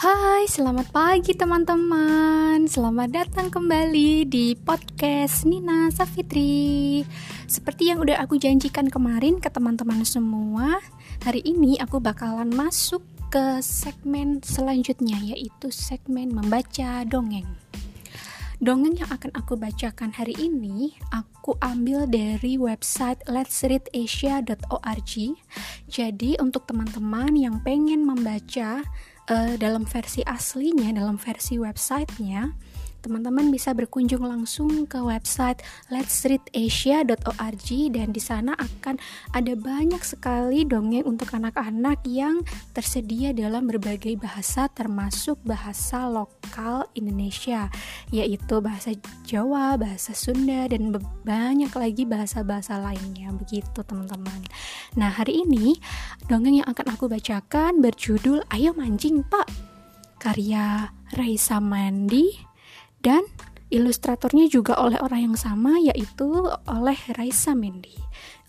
Hai, selamat pagi teman-teman. Selamat datang kembali di podcast Nina Safitri. Seperti yang udah aku janjikan kemarin ke teman-teman semua, hari ini aku bakalan masuk ke segmen selanjutnya yaitu segmen membaca dongeng. Dongeng yang akan aku bacakan hari ini aku ambil dari website let'sreadasia.org. Jadi untuk teman-teman yang pengen membaca uh, dalam versi aslinya, dalam versi websitenya, teman-teman bisa berkunjung langsung ke website let'sreadasia.org dan di sana akan ada banyak sekali dongeng untuk anak-anak yang tersedia dalam berbagai bahasa termasuk bahasa lokal Indonesia yaitu bahasa Jawa, bahasa Sunda dan banyak lagi bahasa-bahasa lainnya begitu teman-teman. Nah, hari ini dongeng yang akan aku bacakan berjudul Ayo Mancing, Pak. Karya Raisa Mandi dan ilustratornya juga oleh orang yang sama yaitu oleh Raisa Mendy.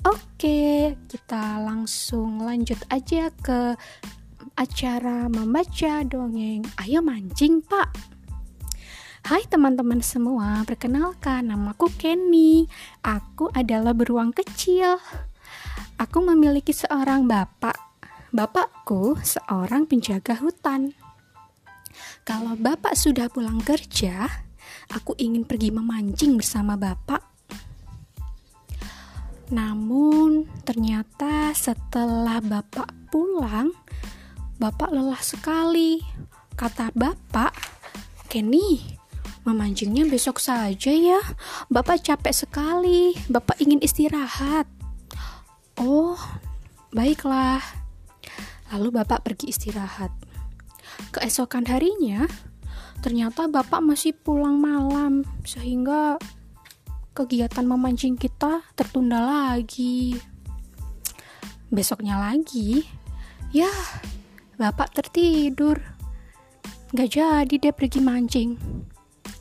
Oke, kita langsung lanjut aja ke acara membaca dongeng. Ayo mancing, Pak. Hai teman-teman semua, perkenalkan namaku Kenny. Aku adalah beruang kecil. Aku memiliki seorang bapak. Bapakku seorang penjaga hutan. Kalau bapak sudah pulang kerja, aku ingin pergi memancing bersama bapak. Namun, ternyata setelah bapak pulang, bapak lelah sekali. Kata bapak, Kenny, memancingnya besok saja ya. Bapak capek sekali. Bapak ingin istirahat. Oh, baiklah. Lalu bapak pergi istirahat. Keesokan harinya, ternyata bapak masih pulang malam, sehingga kegiatan memancing kita tertunda lagi. Besoknya lagi, ya, bapak tertidur. Gak jadi deh pergi mancing.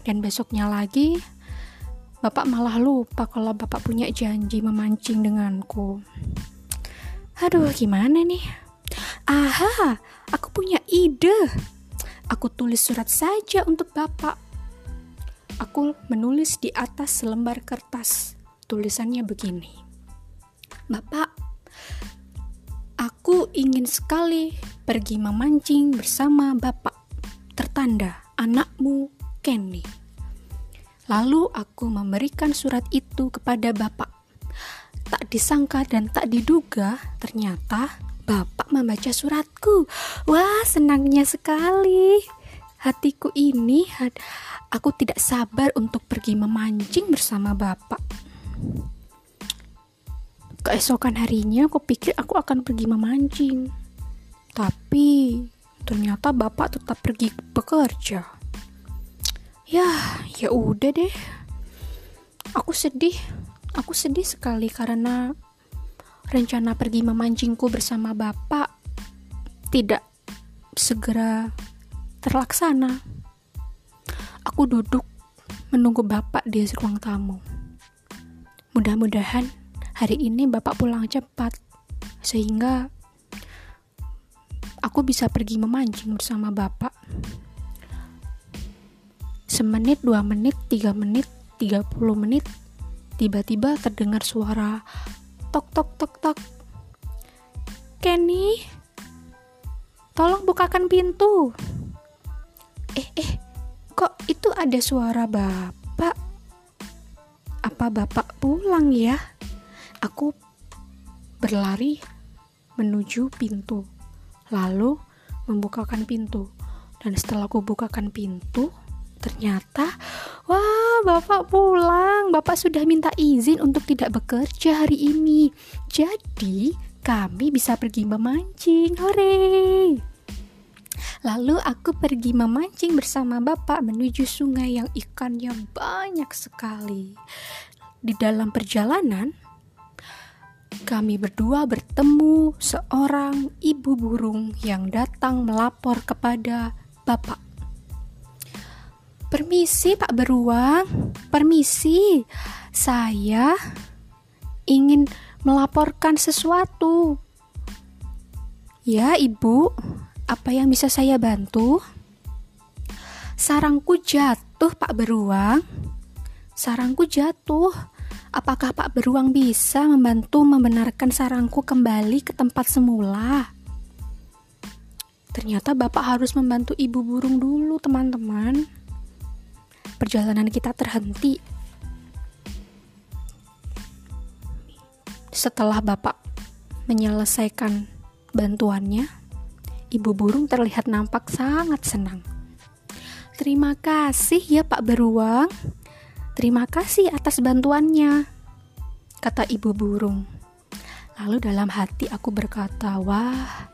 Dan besoknya lagi, bapak malah lupa kalau bapak punya janji memancing denganku. Aduh, gimana nih? Aha, aku punya ide. Aku tulis surat saja untuk Bapak. Aku menulis di atas selembar kertas. Tulisannya begini. Bapak, aku ingin sekali pergi memancing bersama Bapak. Tertanda anakmu Kenny. Lalu aku memberikan surat itu kepada Bapak. Tak disangka dan tak diduga, ternyata Bapak membaca suratku. Wah, senangnya sekali. Hatiku ini, aku tidak sabar untuk pergi memancing bersama Bapak. Keesokan harinya, aku pikir aku akan pergi memancing. Tapi, ternyata Bapak tetap pergi bekerja. Ya, ya udah deh. Aku sedih. Aku sedih sekali karena rencana pergi memancingku bersama bapak tidak segera terlaksana. Aku duduk menunggu bapak di ruang tamu. Mudah-mudahan hari ini bapak pulang cepat sehingga aku bisa pergi memancing bersama bapak. Semenit, dua menit, tiga menit, tiga puluh menit, tiba-tiba terdengar suara tok tok tok tok. Kenny tolong bukakan pintu. Eh eh kok itu ada suara bapak? Apa bapak pulang ya? Aku berlari menuju pintu lalu membukakan pintu. Dan setelah aku bukakan pintu Ternyata, wah, bapak pulang. Bapak sudah minta izin untuk tidak bekerja hari ini. Jadi, kami bisa pergi memancing. Hore! Lalu aku pergi memancing bersama bapak menuju sungai yang ikannya banyak sekali. Di dalam perjalanan, kami berdua bertemu seorang ibu burung yang datang melapor kepada bapak. Permisi Pak Beruang, permisi. Saya ingin melaporkan sesuatu. Ya, Ibu, apa yang bisa saya bantu? Sarangku jatuh, Pak Beruang. Sarangku jatuh. Apakah Pak Beruang bisa membantu membenarkan sarangku kembali ke tempat semula? Ternyata Bapak harus membantu ibu burung dulu, teman-teman. Perjalanan kita terhenti. Setelah Bapak menyelesaikan bantuannya, ibu burung terlihat nampak sangat senang. Terima kasih ya Pak Beruang. Terima kasih atas bantuannya, kata ibu burung. Lalu dalam hati aku berkata, wah,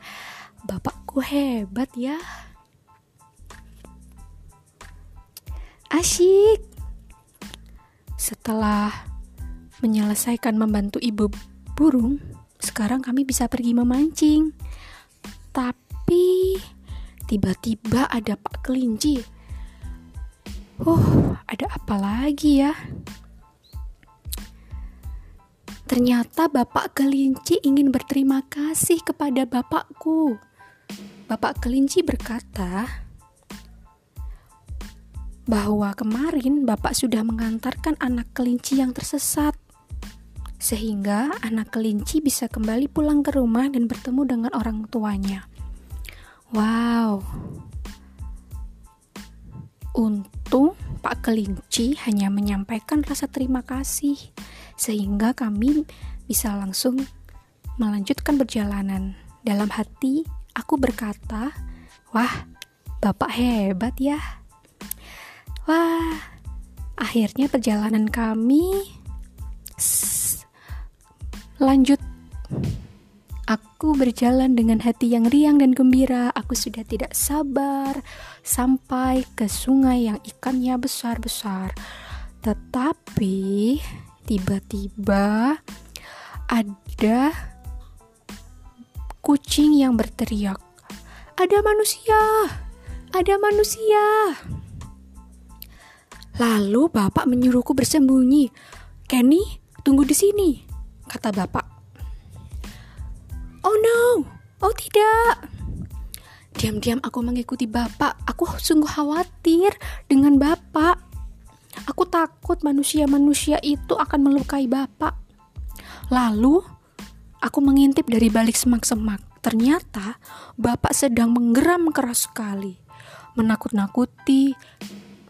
bapakku hebat ya. Asyik. Setelah menyelesaikan membantu ibu burung, sekarang kami bisa pergi memancing. Tapi tiba-tiba ada Pak Kelinci Uh, ada apa lagi ya? Ternyata Bapak Kelinci ingin berterima kasih kepada bapakku. Bapak Kelinci berkata bahwa kemarin Bapak sudah mengantarkan anak kelinci yang tersesat, sehingga anak kelinci bisa kembali pulang ke rumah dan bertemu dengan orang tuanya. Wow, Untung Pak Kelinci hanya menyampaikan rasa terima kasih, sehingga kami bisa langsung melanjutkan perjalanan. Dalam hati, aku berkata, "Wah, Bapak hebat ya!" Wah, akhirnya perjalanan kami lanjut Aku berjalan dengan hati yang riang dan gembira. Aku sudah tidak sabar sampai ke sungai yang ikannya besar-besar. Tetapi tiba-tiba ada kucing yang berteriak, "Ada manusia! Ada manusia!" Lalu bapak menyuruhku bersembunyi. "Kenny, tunggu di sini," kata bapak. Oh no, oh tidak. Diam-diam aku mengikuti bapak. Aku sungguh khawatir dengan bapak. Aku takut manusia-manusia itu akan melukai bapak. Lalu, aku mengintip dari balik semak-semak. Ternyata, bapak sedang menggeram keras sekali, menakut-nakuti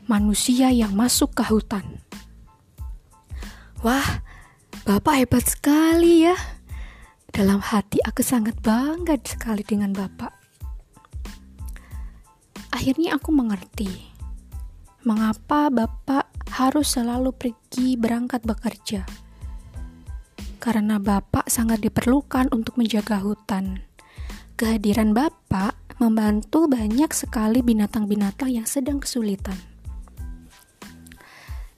manusia yang masuk ke hutan. Wah, bapak hebat sekali ya. Dalam hati aku sangat bangga sekali dengan Bapak. Akhirnya aku mengerti mengapa Bapak harus selalu pergi berangkat bekerja. Karena Bapak sangat diperlukan untuk menjaga hutan. Kehadiran Bapak membantu banyak sekali binatang-binatang yang sedang kesulitan.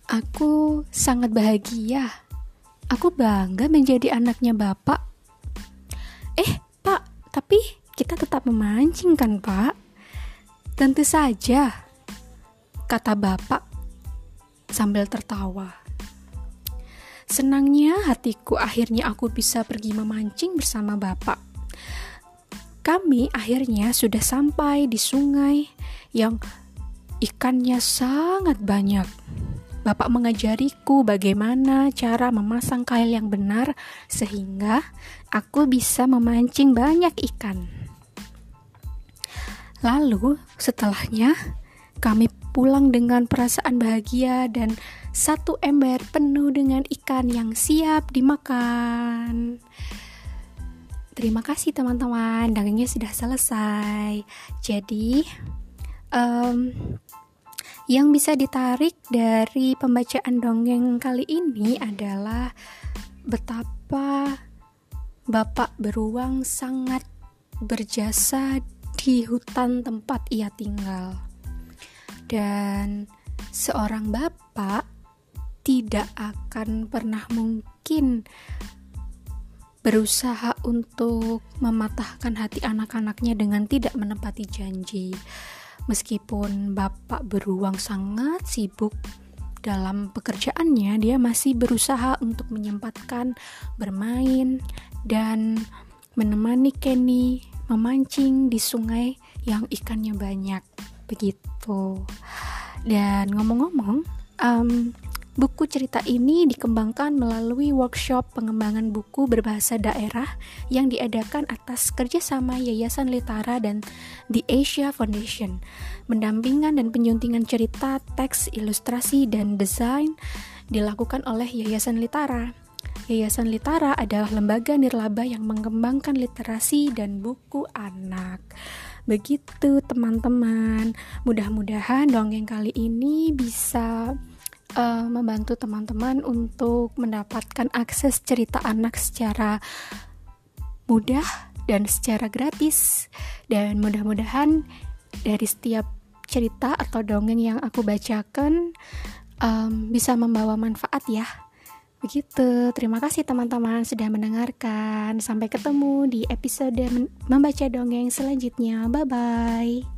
Aku sangat bahagia. Aku bangga menjadi anaknya Bapak Eh, Pak, tapi kita tetap memancing kan, Pak? Tentu saja, kata Bapak sambil tertawa. Senangnya hatiku akhirnya aku bisa pergi memancing bersama Bapak. Kami akhirnya sudah sampai di sungai yang ikannya sangat banyak. Bapak mengajariku bagaimana cara memasang kail yang benar sehingga aku bisa memancing banyak ikan. Lalu, setelahnya kami pulang dengan perasaan bahagia dan satu ember penuh dengan ikan yang siap dimakan. Terima kasih teman-teman, dagingnya sudah selesai. Jadi, um, yang bisa ditarik dari pembacaan dongeng kali ini adalah betapa Bapak beruang sangat berjasa di hutan tempat ia tinggal. Dan seorang bapak tidak akan pernah mungkin berusaha untuk mematahkan hati anak-anaknya dengan tidak menepati janji. Meskipun bapak beruang sangat sibuk dalam pekerjaannya, dia masih berusaha untuk menyempatkan bermain dan menemani Kenny memancing di sungai yang ikannya banyak. begitu. Dan ngomong-ngomong, um, Buku cerita ini dikembangkan melalui workshop pengembangan buku berbahasa daerah yang diadakan atas kerjasama Yayasan Litara dan The Asia Foundation. Mendampingan dan penyuntingan cerita, teks, ilustrasi, dan desain dilakukan oleh Yayasan Litara. Yayasan Litara adalah lembaga nirlaba yang mengembangkan literasi dan buku anak. Begitu teman-teman. Mudah-mudahan dongeng kali ini bisa uh, membantu teman-teman untuk mendapatkan akses cerita anak secara mudah dan secara gratis dan mudah-mudahan dari setiap cerita atau dongeng yang aku bacakan um, bisa membawa manfaat ya. Begitu. Terima kasih teman-teman sudah mendengarkan. Sampai ketemu di episode membaca dongeng selanjutnya. Bye bye